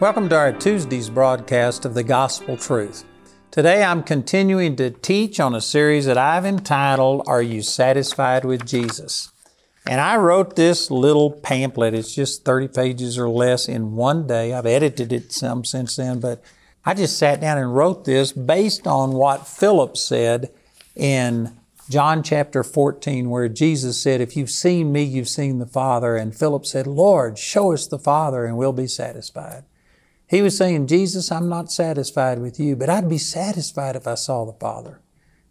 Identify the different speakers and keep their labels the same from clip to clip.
Speaker 1: Welcome to our Tuesday's broadcast of the Gospel Truth. Today I'm continuing to teach on a series that I've entitled, Are You Satisfied with Jesus? And I wrote this little pamphlet, it's just 30 pages or less in one day. I've edited it some since then, but I just sat down and wrote this based on what Philip said in John chapter 14, where Jesus said, If you've seen me, you've seen the Father. And Philip said, Lord, show us the Father and we'll be satisfied. He was saying, Jesus, I'm not satisfied with you, but I'd be satisfied if I saw the Father.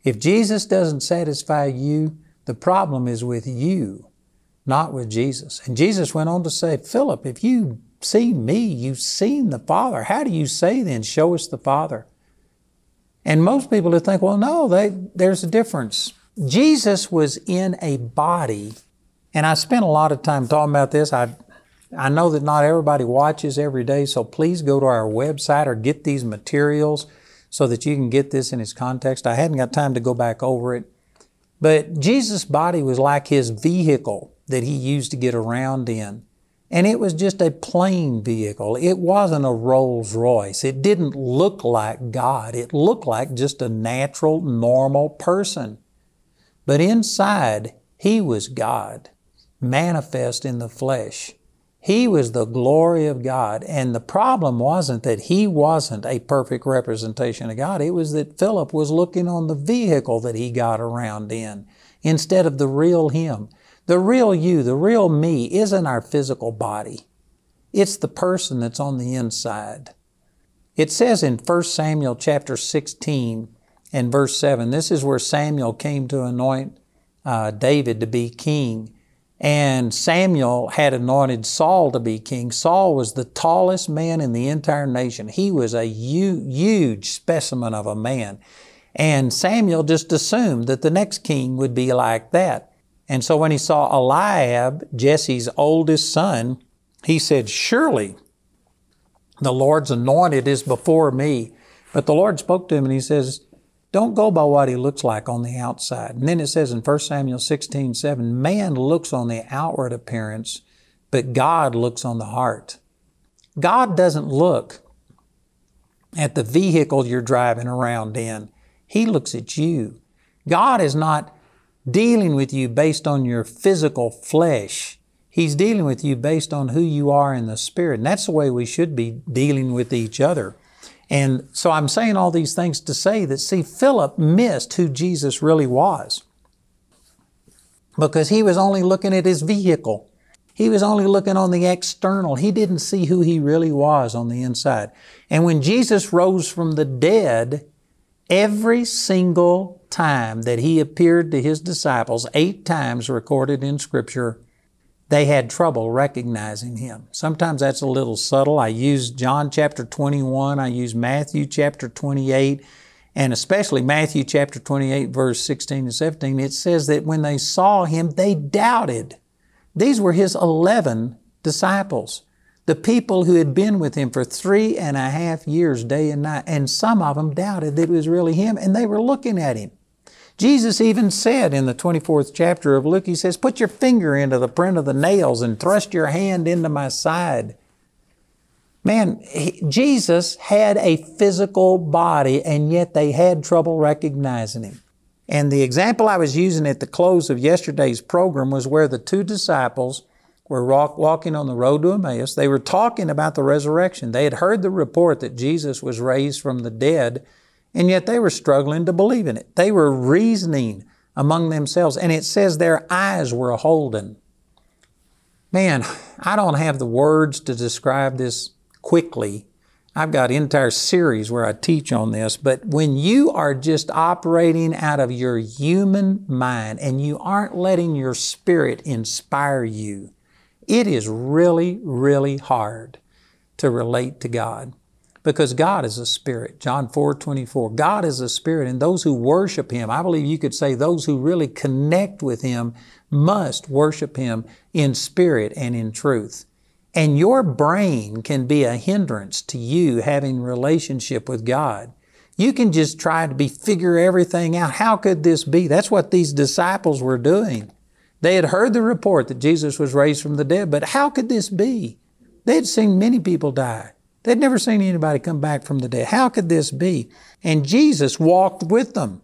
Speaker 1: If Jesus doesn't satisfy you, the problem is with you, not with Jesus. And Jesus went on to say, Philip, if you see me, you've seen the Father. How do you say then, show us the Father? And most people would think, well, no, they, there's a difference. Jesus was in a body, and I spent a lot of time talking about this. I I know that not everybody watches every day, so please go to our website or get these materials so that you can get this in its context. I hadn't got time to go back over it. But Jesus' body was like his vehicle that he used to get around in. And it was just a plain vehicle. It wasn't a Rolls Royce. It didn't look like God. It looked like just a natural, normal person. But inside, he was God, manifest in the flesh. He was the glory of God. And the problem wasn't that he wasn't a perfect representation of God. It was that Philip was looking on the vehicle that he got around in instead of the real him. The real you, the real me, isn't our physical body. It's the person that's on the inside. It says in 1 Samuel chapter 16 and verse 7, this is where Samuel came to anoint uh, David to be king. And Samuel had anointed Saul to be king. Saul was the tallest man in the entire nation. He was a huge specimen of a man. And Samuel just assumed that the next king would be like that. And so when he saw Eliab, Jesse's oldest son, he said, Surely the Lord's anointed is before me. But the Lord spoke to him and he says, don't go by what he looks like on the outside. And then it says in 1 Samuel 16, 7, man looks on the outward appearance, but God looks on the heart. God doesn't look at the vehicle you're driving around in. He looks at you. God is not dealing with you based on your physical flesh. He's dealing with you based on who you are in the Spirit. And that's the way we should be dealing with each other. And so I'm saying all these things to say that, see, Philip missed who Jesus really was because he was only looking at his vehicle. He was only looking on the external. He didn't see who he really was on the inside. And when Jesus rose from the dead, every single time that he appeared to his disciples, eight times recorded in Scripture, they had trouble recognizing him. Sometimes that's a little subtle. I use John chapter 21, I use Matthew chapter 28, and especially Matthew chapter 28, verse 16 and 17. It says that when they saw him, they doubted. These were his 11 disciples, the people who had been with him for three and a half years, day and night, and some of them doubted that it was really him, and they were looking at him. Jesus even said in the 24th chapter of Luke, He says, Put your finger into the print of the nails and thrust your hand into my side. Man, he, Jesus had a physical body and yet they had trouble recognizing Him. And the example I was using at the close of yesterday's program was where the two disciples were walk, walking on the road to Emmaus. They were talking about the resurrection. They had heard the report that Jesus was raised from the dead and yet they were struggling to believe in it. They were reasoning among themselves, and it says their eyes were holden. Man, I don't have the words to describe this quickly. I've got entire series where I teach on this, but when you are just operating out of your human mind and you aren't letting your spirit inspire you, it is really, really hard to relate to God. Because God is a spirit. John 4 24. God is a spirit, and those who worship Him, I believe you could say those who really connect with Him must worship Him in spirit and in truth. And your brain can be a hindrance to you having relationship with God. You can just try to be figure everything out. How could this be? That's what these disciples were doing. They had heard the report that Jesus was raised from the dead, but how could this be? They had seen many people die. They'd never seen anybody come back from the dead. How could this be? And Jesus walked with them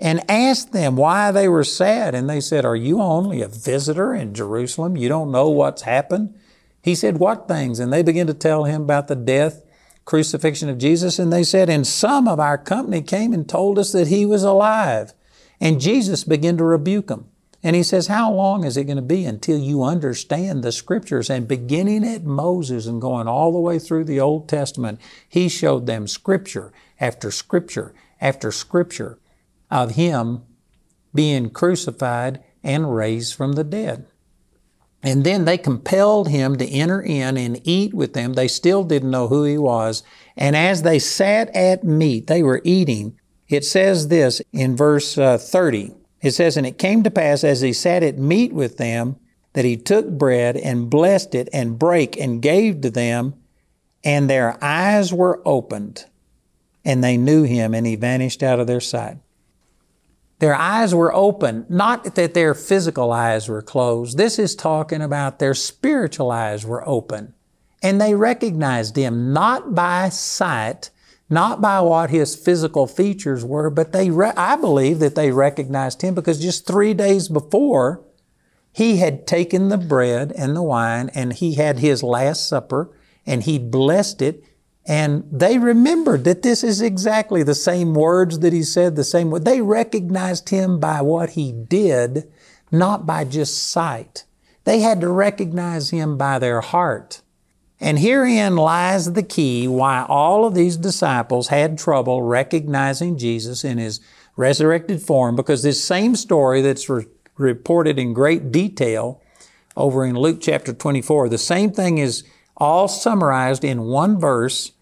Speaker 1: and asked them why they were sad. And they said, Are you only a visitor in Jerusalem? You don't know what's happened? He said, What things? And they began to tell him about the death, crucifixion of Jesus. And they said, And some of our company came and told us that he was alive. And Jesus began to rebuke them. And he says, How long is it going to be until you understand the scriptures? And beginning at Moses and going all the way through the Old Testament, he showed them scripture after scripture after scripture of him being crucified and raised from the dead. And then they compelled him to enter in and eat with them. They still didn't know who he was. And as they sat at meat, they were eating. It says this in verse uh, 30. It says, And it came to pass as he sat at meat with them, that he took bread and blessed it and brake and gave to them, and their eyes were opened, and they knew him, and he vanished out of their sight. Their eyes were open, not that their physical eyes were closed. This is talking about their spiritual eyes were open. And they recognized him not by sight, not by what his physical features were, but they, re- I believe that they recognized him because just three days before, he had taken the bread and the wine and he had his last supper and he blessed it and they remembered that this is exactly the same words that he said, the same word. They recognized him by what he did, not by just sight. They had to recognize him by their heart. And herein lies the key why all of these disciples had trouble recognizing Jesus in his resurrected form, because this same story that's re- reported in great detail over in Luke chapter 24, the same thing is all summarized in one verse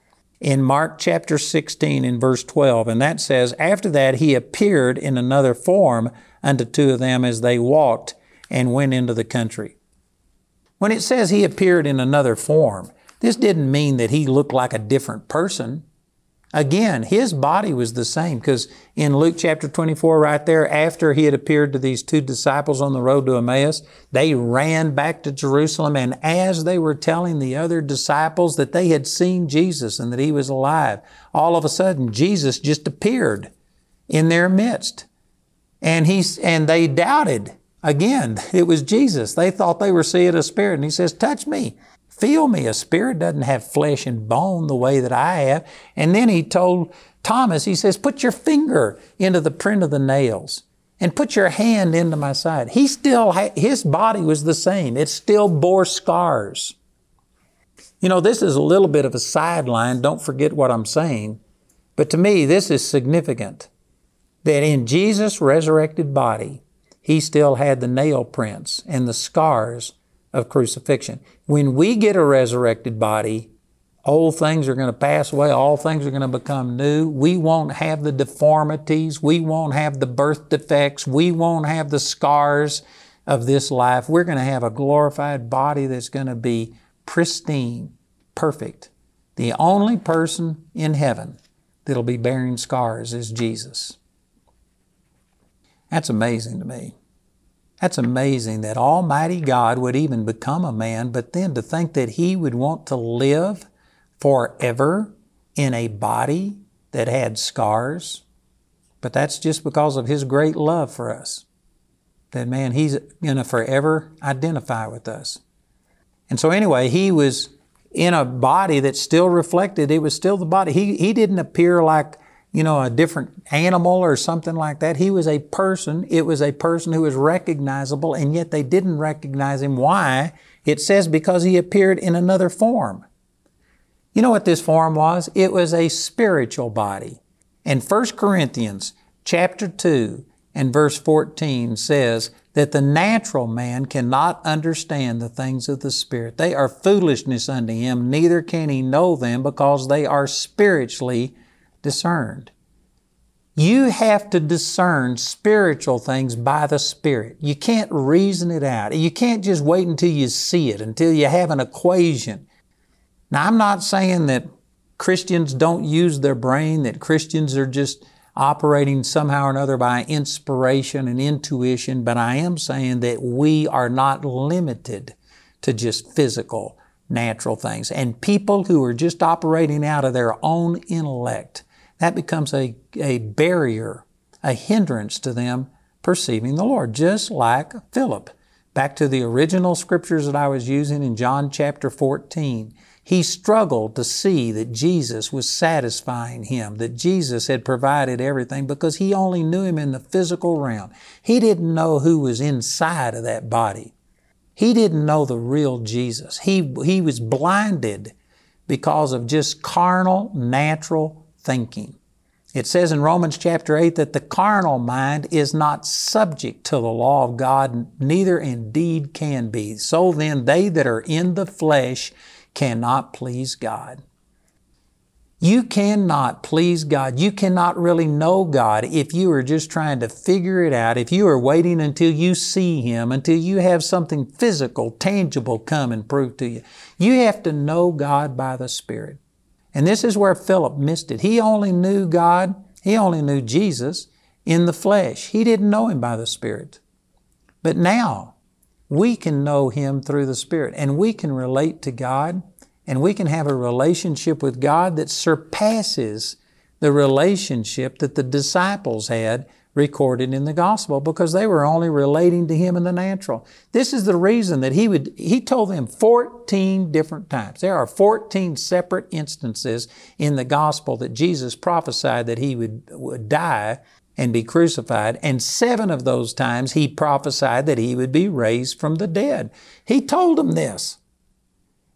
Speaker 1: in Mark chapter 16 in verse 12. And that says, After that he appeared in another form unto two of them as they walked and went into the country. When it says he appeared in another form, this didn't mean that he looked like a different person. Again, his body was the same because in Luke chapter 24, right there, after he had appeared to these two disciples on the road to Emmaus, they ran back to Jerusalem. And as they were telling the other disciples that they had seen Jesus and that he was alive, all of a sudden Jesus just appeared in their midst. And, he, and they doubted. Again, it was Jesus. They thought they were seeing a spirit. And he says, Touch me. Feel me. A spirit doesn't have flesh and bone the way that I have. And then he told Thomas, he says, put your finger into the print of the nails and put your hand into my side. He still, his body was the same. It still bore scars. You know, this is a little bit of a sideline. Don't forget what I'm saying. But to me, this is significant that in Jesus' resurrected body, he still had the nail prints and the scars of crucifixion. When we get a resurrected body, old things are going to pass away, all things are going to become new. We won't have the deformities, we won't have the birth defects, we won't have the scars of this life. We're going to have a glorified body that's going to be pristine, perfect. The only person in heaven that'll be bearing scars is Jesus. That's amazing to me. That's amazing that Almighty God would even become a man, but then to think that He would want to live forever in a body that had scars. But that's just because of His great love for us. That man, He's going to forever identify with us. And so, anyway, He was in a body that still reflected, it was still the body. He, he didn't appear like you know, a different animal or something like that. He was a person. It was a person who was recognizable, and yet they didn't recognize him. Why? It says because he appeared in another form. You know what this form was? It was a spiritual body. And 1 Corinthians chapter 2 and verse 14 says, that the natural man cannot understand the things of the Spirit. They are foolishness unto him, neither can he know them because they are spiritually discerned. You have to discern spiritual things by the Spirit. You can't reason it out. You can't just wait until you see it, until you have an equation. Now, I'm not saying that Christians don't use their brain, that Christians are just operating somehow or another by inspiration and intuition, but I am saying that we are not limited to just physical, natural things. And people who are just operating out of their own intellect, that becomes a, a barrier, a hindrance to them perceiving the Lord, just like Philip. Back to the original scriptures that I was using in John chapter 14. He struggled to see that Jesus was satisfying him, that Jesus had provided everything because he only knew him in the physical realm. He didn't know who was inside of that body. He didn't know the real Jesus. He, he was blinded because of just carnal, natural thinking. It says in Romans chapter 8 that the carnal mind is not subject to the law of God, neither indeed can be. So then, they that are in the flesh cannot please God. You cannot please God. You cannot really know God if you are just trying to figure it out, if you are waiting until you see Him, until you have something physical, tangible come and prove to you. You have to know God by the Spirit. And this is where Philip missed it. He only knew God, he only knew Jesus in the flesh. He didn't know Him by the Spirit. But now, we can know Him through the Spirit and we can relate to God and we can have a relationship with God that surpasses the relationship that the disciples had recorded in the gospel because they were only relating to him in the natural. This is the reason that he would, he told them 14 different times. There are 14 separate instances in the gospel that Jesus prophesied that he would, would die and be crucified. And seven of those times he prophesied that he would be raised from the dead. He told them this.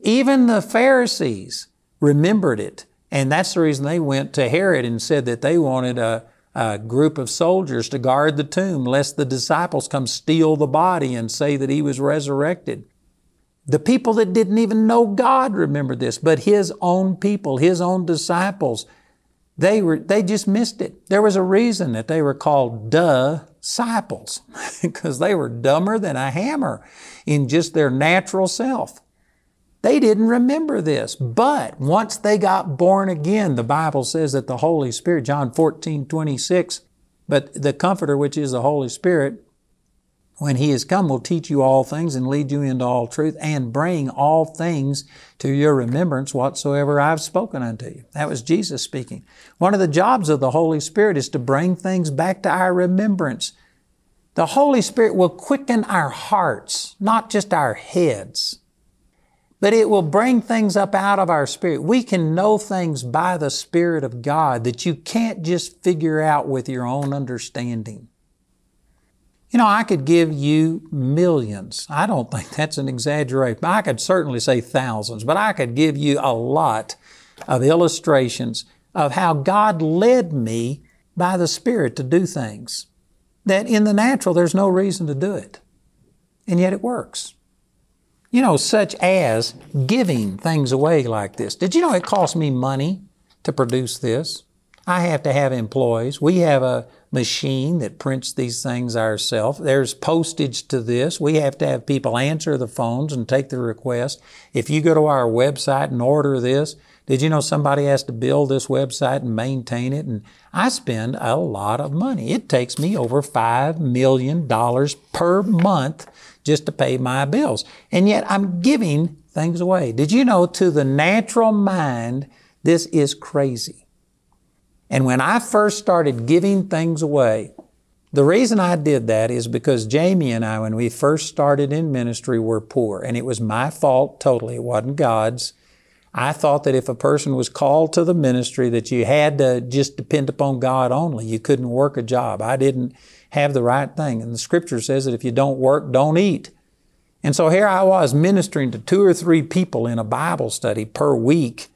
Speaker 1: Even the Pharisees remembered it. And that's the reason they went to Herod and said that they wanted a, a group of soldiers to guard the tomb, lest the disciples come steal the body and say that he was resurrected. The people that didn't even know God remembered this, but his own people, his own disciples, they were they just missed it. There was a reason that they were called duh disciples, because they were dumber than a hammer in just their natural self. They didn't remember this. But once they got born again, the Bible says that the Holy Spirit, John 14, 26, but the Comforter, which is the Holy Spirit, when He is come, will teach you all things and lead you into all truth and bring all things to your remembrance whatsoever I've spoken unto you. That was Jesus speaking. One of the jobs of the Holy Spirit is to bring things back to our remembrance. The Holy Spirit will quicken our hearts, not just our heads but it will bring things up out of our spirit. We can know things by the Spirit of God that you can't just figure out with your own understanding. You know, I could give you millions. I don't think that's an exaggeration. I could certainly say thousands, but I could give you a lot of illustrations of how God led me by the Spirit to do things that in the natural there's no reason to do it. And yet it works. You know, such as giving things away like this. Did you know it costs me money to produce this? I have to have employees. We have a machine that prints these things ourselves. There's postage to this. We have to have people answer the phones and take the request. If you go to our website and order this, did you know somebody has to build this website and maintain it? And I spend a lot of money. It takes me over $5 million per month just to pay my bills. And yet I'm giving things away. Did you know to the natural mind, this is crazy? And when I first started giving things away, the reason I did that is because Jamie and I, when we first started in ministry, were poor. And it was my fault totally. It wasn't God's. I thought that if a person was called to the ministry, that you had to just depend upon God only. You couldn't work a job. I didn't have the right thing. And the scripture says that if you don't work, don't eat. And so here I was ministering to two or three people in a Bible study per week.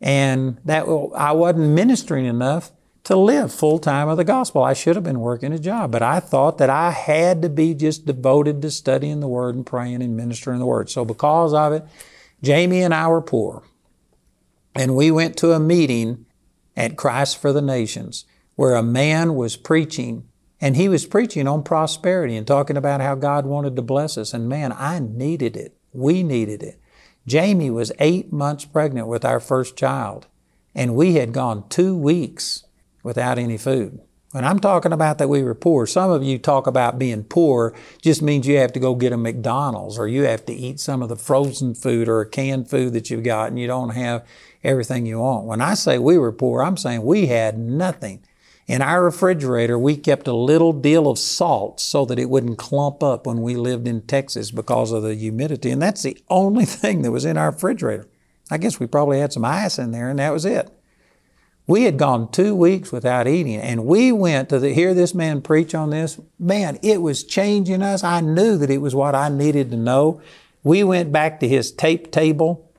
Speaker 1: And that I wasn't ministering enough to live full time of the gospel. I should have been working a job, but I thought that I had to be just devoted to studying the Word and praying and ministering the Word. So because of it, Jamie and I were poor. And we went to a meeting at Christ for the Nations where a man was preaching and he was preaching on prosperity and talking about how God wanted to bless us. And man, I needed it. We needed it. Jamie was eight months pregnant with our first child, and we had gone two weeks without any food. When I'm talking about that we were poor, some of you talk about being poor just means you have to go get a McDonald's or you have to eat some of the frozen food or canned food that you've got and you don't have everything you want. When I say we were poor, I'm saying we had nothing. In our refrigerator, we kept a little deal of salt so that it wouldn't clump up when we lived in Texas because of the humidity. And that's the only thing that was in our refrigerator. I guess we probably had some ice in there and that was it. We had gone two weeks without eating, and we went to the, hear this man preach on this. Man, it was changing us. I knew that it was what I needed to know. We went back to his tape table,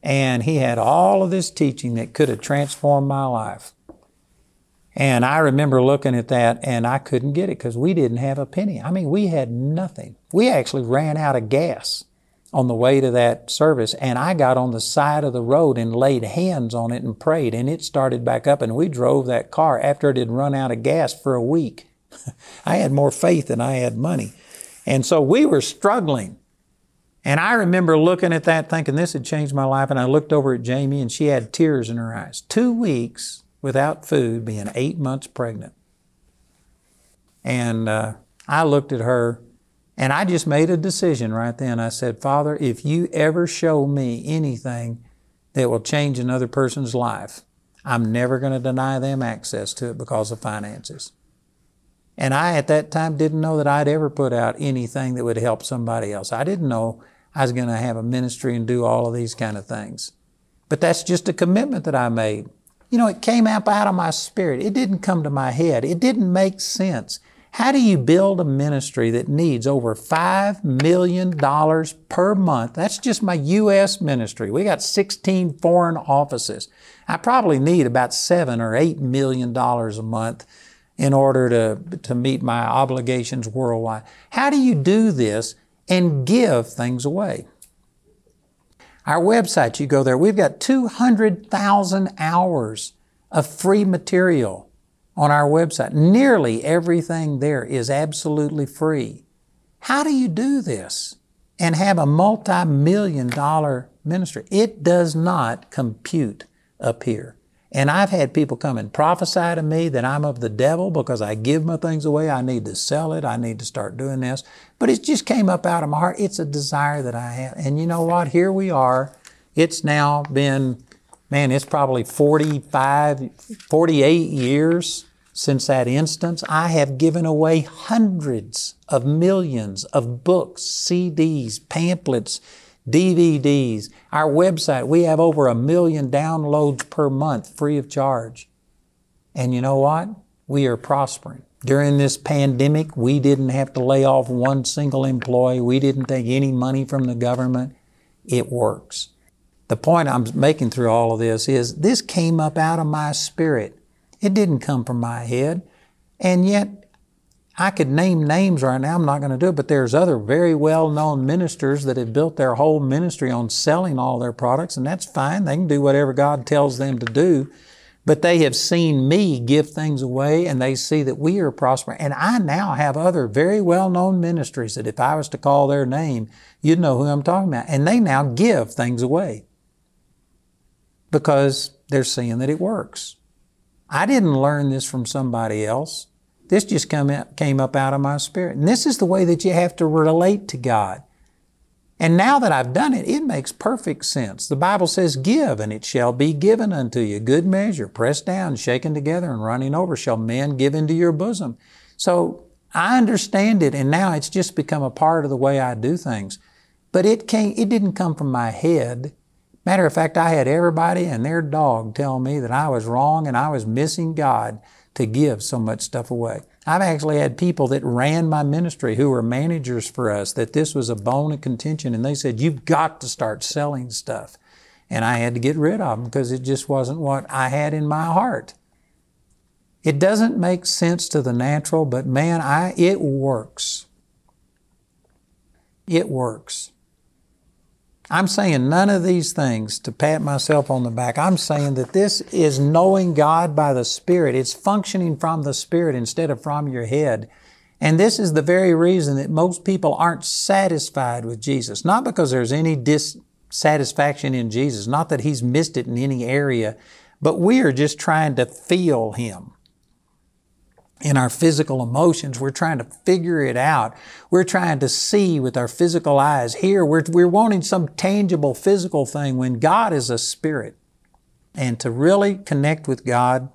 Speaker 1: and he had all of this teaching that could have transformed my life. And I remember looking at that, and I couldn't get it because we didn't have a penny. I mean, we had nothing. We actually ran out of gas on the way to that service and I got on the side of the road and laid hands on it and prayed and it started back up and we drove that car after it had run out of gas for a week. I had more faith than I had money. And so we were struggling. And I remember looking at that thinking this had changed my life and I looked over at Jamie and she had tears in her eyes. 2 weeks without food being 8 months pregnant. And uh, I looked at her and I just made a decision right then. I said, Father, if you ever show me anything that will change another person's life, I'm never going to deny them access to it because of finances. And I, at that time, didn't know that I'd ever put out anything that would help somebody else. I didn't know I was going to have a ministry and do all of these kind of things. But that's just a commitment that I made. You know, it came up out of my spirit. It didn't come to my head. It didn't make sense. How do you build a ministry that needs over $5 million per month? That's just my U.S. ministry. We got 16 foreign offices. I probably need about seven or eight million dollars a month in order to, to meet my obligations worldwide. How do you do this and give things away? Our website, you go there, we've got 200,000 hours of free material on our website. Nearly everything there is absolutely free. How do you do this and have a multi million dollar ministry? It does not compute up here. And I've had people come and prophesy to me that I'm of the devil because I give my things away. I need to sell it. I need to start doing this. But it just came up out of my heart. It's a desire that I have. And you know what? Here we are. It's now been man, it's probably 45, 48 years since that instance. I have given away hundreds of millions of books, CDs, pamphlets, DVDs. Our website, we have over a million downloads per month free of charge. And you know what? We are prospering. During this pandemic, we didn't have to lay off one single employee. We didn't take any money from the government. It works. The point I'm making through all of this is this came up out of my spirit. It didn't come from my head. And yet, I could name names right now. I'm not going to do it, but there's other very well known ministers that have built their whole ministry on selling all their products, and that's fine. They can do whatever God tells them to do. But they have seen me give things away and they see that we are prospering. And I now have other very well known ministries that if I was to call their name, you'd know who I'm talking about. And they now give things away because they're seeing that it works. I didn't learn this from somebody else. This just come came up out of my spirit. And this is the way that you have to relate to God. And now that I've done it, it makes perfect sense. The Bible says, Give, and it shall be given unto you. Good measure, pressed down, shaken together, and running over, shall men give into your bosom. So I understand it, and now it's just become a part of the way I do things. But it came, it didn't come from my head. Matter of fact, I had everybody and their dog tell me that I was wrong and I was missing God to give so much stuff away. I've actually had people that ran my ministry who were managers for us that this was a bone of contention and they said, You've got to start selling stuff. And I had to get rid of them because it just wasn't what I had in my heart. It doesn't make sense to the natural, but man, I, it works. It works. I'm saying none of these things to pat myself on the back. I'm saying that this is knowing God by the Spirit. It's functioning from the Spirit instead of from your head. And this is the very reason that most people aren't satisfied with Jesus. Not because there's any dissatisfaction in Jesus, not that He's missed it in any area, but we are just trying to feel Him in our physical emotions. We're trying to figure it out. We're trying to see with our physical eyes. Here, we're, we're wanting some tangible physical thing when God is a spirit. And to really connect with God,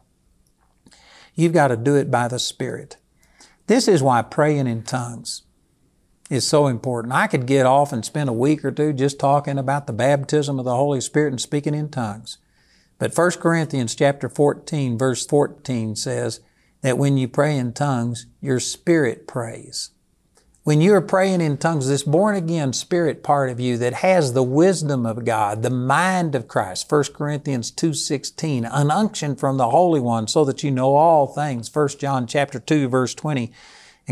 Speaker 1: you've got to do it by the Spirit. This is why praying in tongues is so important. I could get off and spend a week or two just talking about the baptism of the Holy Spirit and speaking in tongues. But 1 Corinthians chapter 14 verse 14 says, that when you pray in tongues, your spirit prays. When you are praying in tongues, this born again spirit part of you that has the wisdom of God, the mind of Christ, 1 Corinthians 2.16, an unction from the Holy One so that you know all things, 1 John chapter 2 verse 20,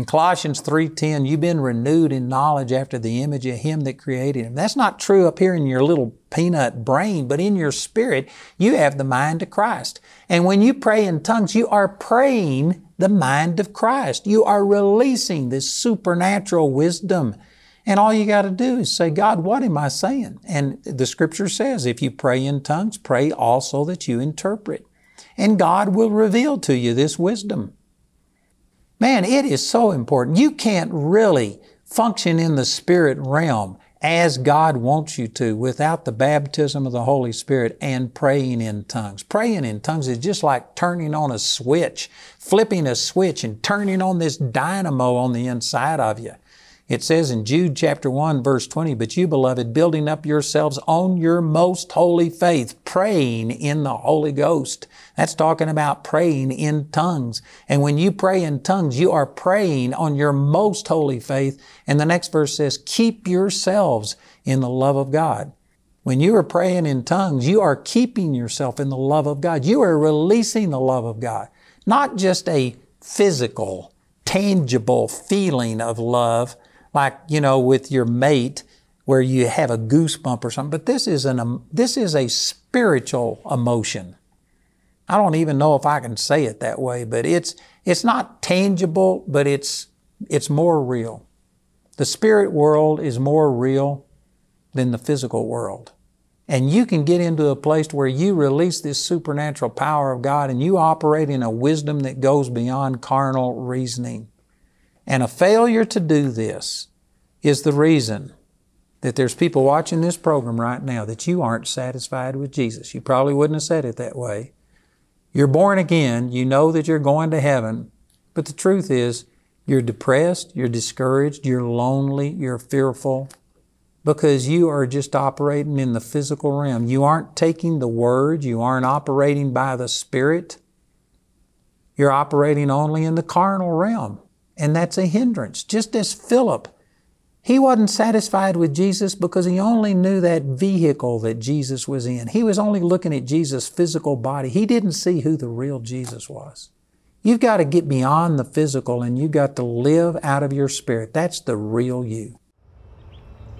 Speaker 1: in Colossians 3:10, you've been renewed in knowledge after the image of him that created him. That's not true up here in your little peanut brain, but in your spirit, you have the mind of Christ. And when you pray in tongues, you are praying the mind of Christ. You are releasing this supernatural wisdom. And all you got to do is say, God, what am I saying? And the scripture says, if you pray in tongues, pray also that you interpret. And God will reveal to you this wisdom. Man, it is so important. You can't really function in the spirit realm as God wants you to without the baptism of the Holy Spirit and praying in tongues. Praying in tongues is just like turning on a switch, flipping a switch and turning on this dynamo on the inside of you. It says in Jude chapter 1 verse 20, But you, beloved, building up yourselves on your most holy faith, praying in the Holy Ghost. That's talking about praying in tongues. And when you pray in tongues, you are praying on your most holy faith. And the next verse says, Keep yourselves in the love of God. When you are praying in tongues, you are keeping yourself in the love of God. You are releasing the love of God. Not just a physical, tangible feeling of love, like, you know, with your mate where you have a goosebump or something, but this is an, um, this is a spiritual emotion. I don't even know if I can say it that way, but it's, it's not tangible, but it's, it's more real. The spirit world is more real than the physical world. And you can get into a place where you release this supernatural power of God and you operate in a wisdom that goes beyond carnal reasoning. And a failure to do this is the reason that there's people watching this program right now that you aren't satisfied with Jesus. You probably wouldn't have said it that way. You're born again, you know that you're going to heaven, but the truth is you're depressed, you're discouraged, you're lonely, you're fearful because you are just operating in the physical realm. You aren't taking the Word, you aren't operating by the Spirit. You're operating only in the carnal realm and that's a hindrance. Just as Philip, he wasn't satisfied with Jesus because he only knew that vehicle that Jesus was in. He was only looking at Jesus' physical body. He didn't see who the real Jesus was. You've got to get beyond the physical and you've got to live out of your spirit. That's the real you.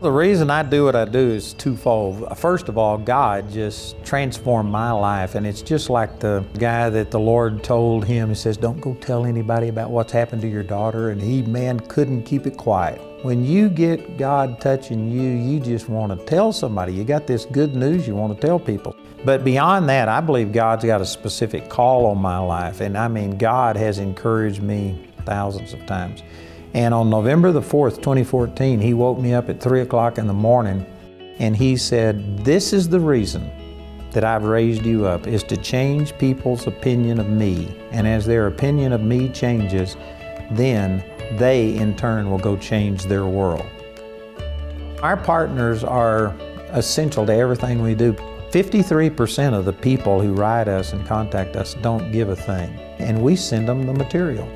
Speaker 1: The reason I do what I do is twofold. First of all, God just transformed my life, and it's just like the guy that the Lord told him, He says, Don't go tell anybody about what's happened to your daughter, and he, man, couldn't keep it quiet. When you get God touching you, you just want to tell somebody. You got this good news you want to tell people. But beyond that, I believe God's got a specific call on my life, and I mean, God has encouraged me thousands of times. And on November the 4th, 2014, he woke me up at 3 o'clock in the morning and he said, This is the reason that I've raised you up, is to change people's opinion of me. And as their opinion of me changes, then they in turn will go change their world. Our partners are essential to everything we do. 53% of the people who write us and contact us don't give a thing, and we send them the material.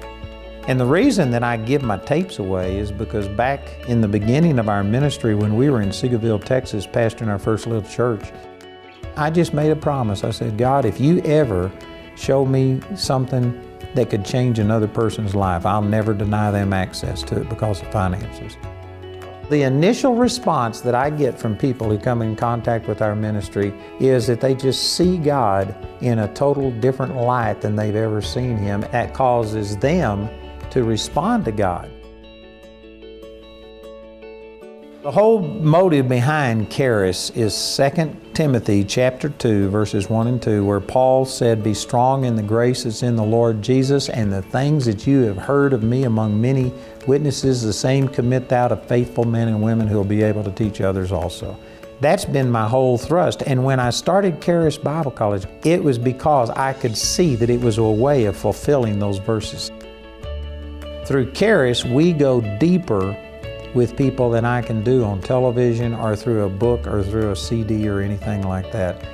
Speaker 1: And the reason that I give my tapes away is because back in the beginning of our ministry, when we were in Seagoville, Texas, pastoring our first little church, I just made a promise. I said, God, if you ever show me something that could change another person's life, I'll never deny them access to it because of finances. The initial response that I get from people who come in contact with our ministry is that they just see God in a total different light than they've ever seen Him. That causes them to respond to God. The whole motive behind Charis is 2 Timothy chapter 2 verses 1 and 2 where Paul said, "Be strong in the grace that's in the Lord Jesus and the things that you have heard of me among many witnesses the same commit thou to faithful men and women who will be able to teach others also." That's been my whole thrust. And when I started Charis Bible College, it was because I could see that it was a way of fulfilling those verses. Through Charis, we go deeper with people than I can do on television or through a book or through a CD or anything like that.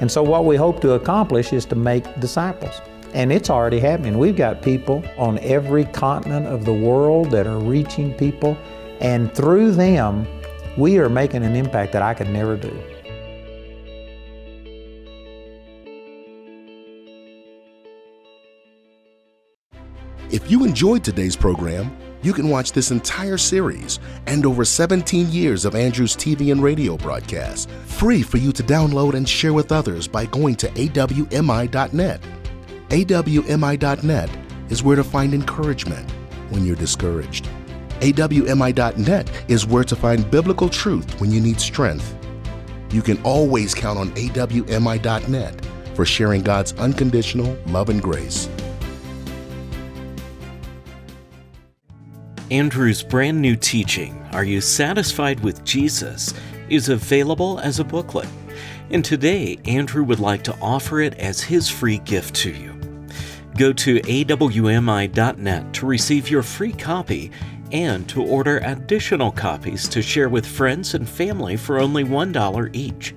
Speaker 1: And so, what we hope to accomplish is to make disciples. And it's already happening. We've got people on every continent of the world that are reaching people, and through them, we are making an impact that I could never do.
Speaker 2: If you enjoyed today's program, you can watch this entire series and over 17 years of Andrew's TV and radio broadcasts free for you to download and share with others by going to awmi.net. awmi.net is where to find encouragement when you're discouraged. awmi.net is where to find biblical truth when you need strength. You can always count on awmi.net for sharing God's unconditional love and grace.
Speaker 3: Andrew's brand new teaching, Are You Satisfied with Jesus? is available as a booklet. And today, Andrew would like to offer it as his free gift to you. Go to awmi.net to receive your free copy and to order additional copies to share with friends and family for only $1 each.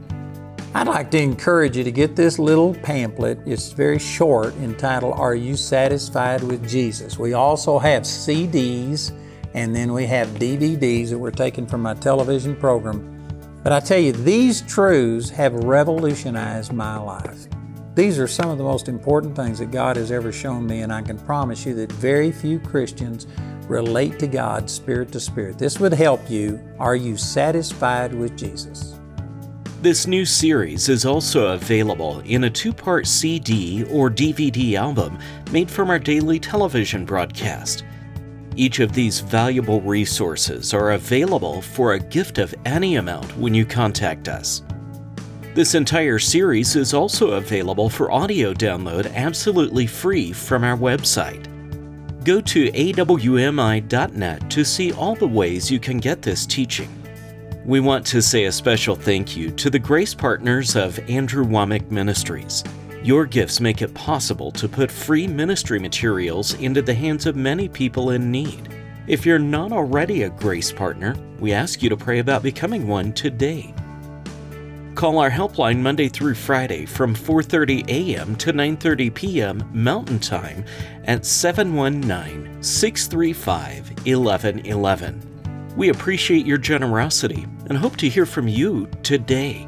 Speaker 1: I'd like to encourage you to get this little pamphlet. It's very short, entitled Are You Satisfied with Jesus? We also have CDs and then we have DVDs that were taken from my television program. But I tell you, these truths have revolutionized my life. These are some of the most important things that God has ever shown me, and I can promise you that very few Christians relate to God spirit to spirit. This would help you. Are you satisfied with Jesus?
Speaker 3: This new series is also available in a two part CD or DVD album made from our daily television broadcast. Each of these valuable resources are available for a gift of any amount when you contact us. This entire series is also available for audio download absolutely free from our website. Go to awmi.net to see all the ways you can get this teaching. We want to say a special thank you to the grace partners of Andrew Wommack Ministries. Your gifts make it possible to put free ministry materials into the hands of many people in need. If you're not already a grace partner, we ask you to pray about becoming one today. Call our helpline Monday through Friday from 4:30 a.m. to 9:30 p.m. Mountain Time at 719-635-1111. We appreciate your generosity and hope to hear from you today.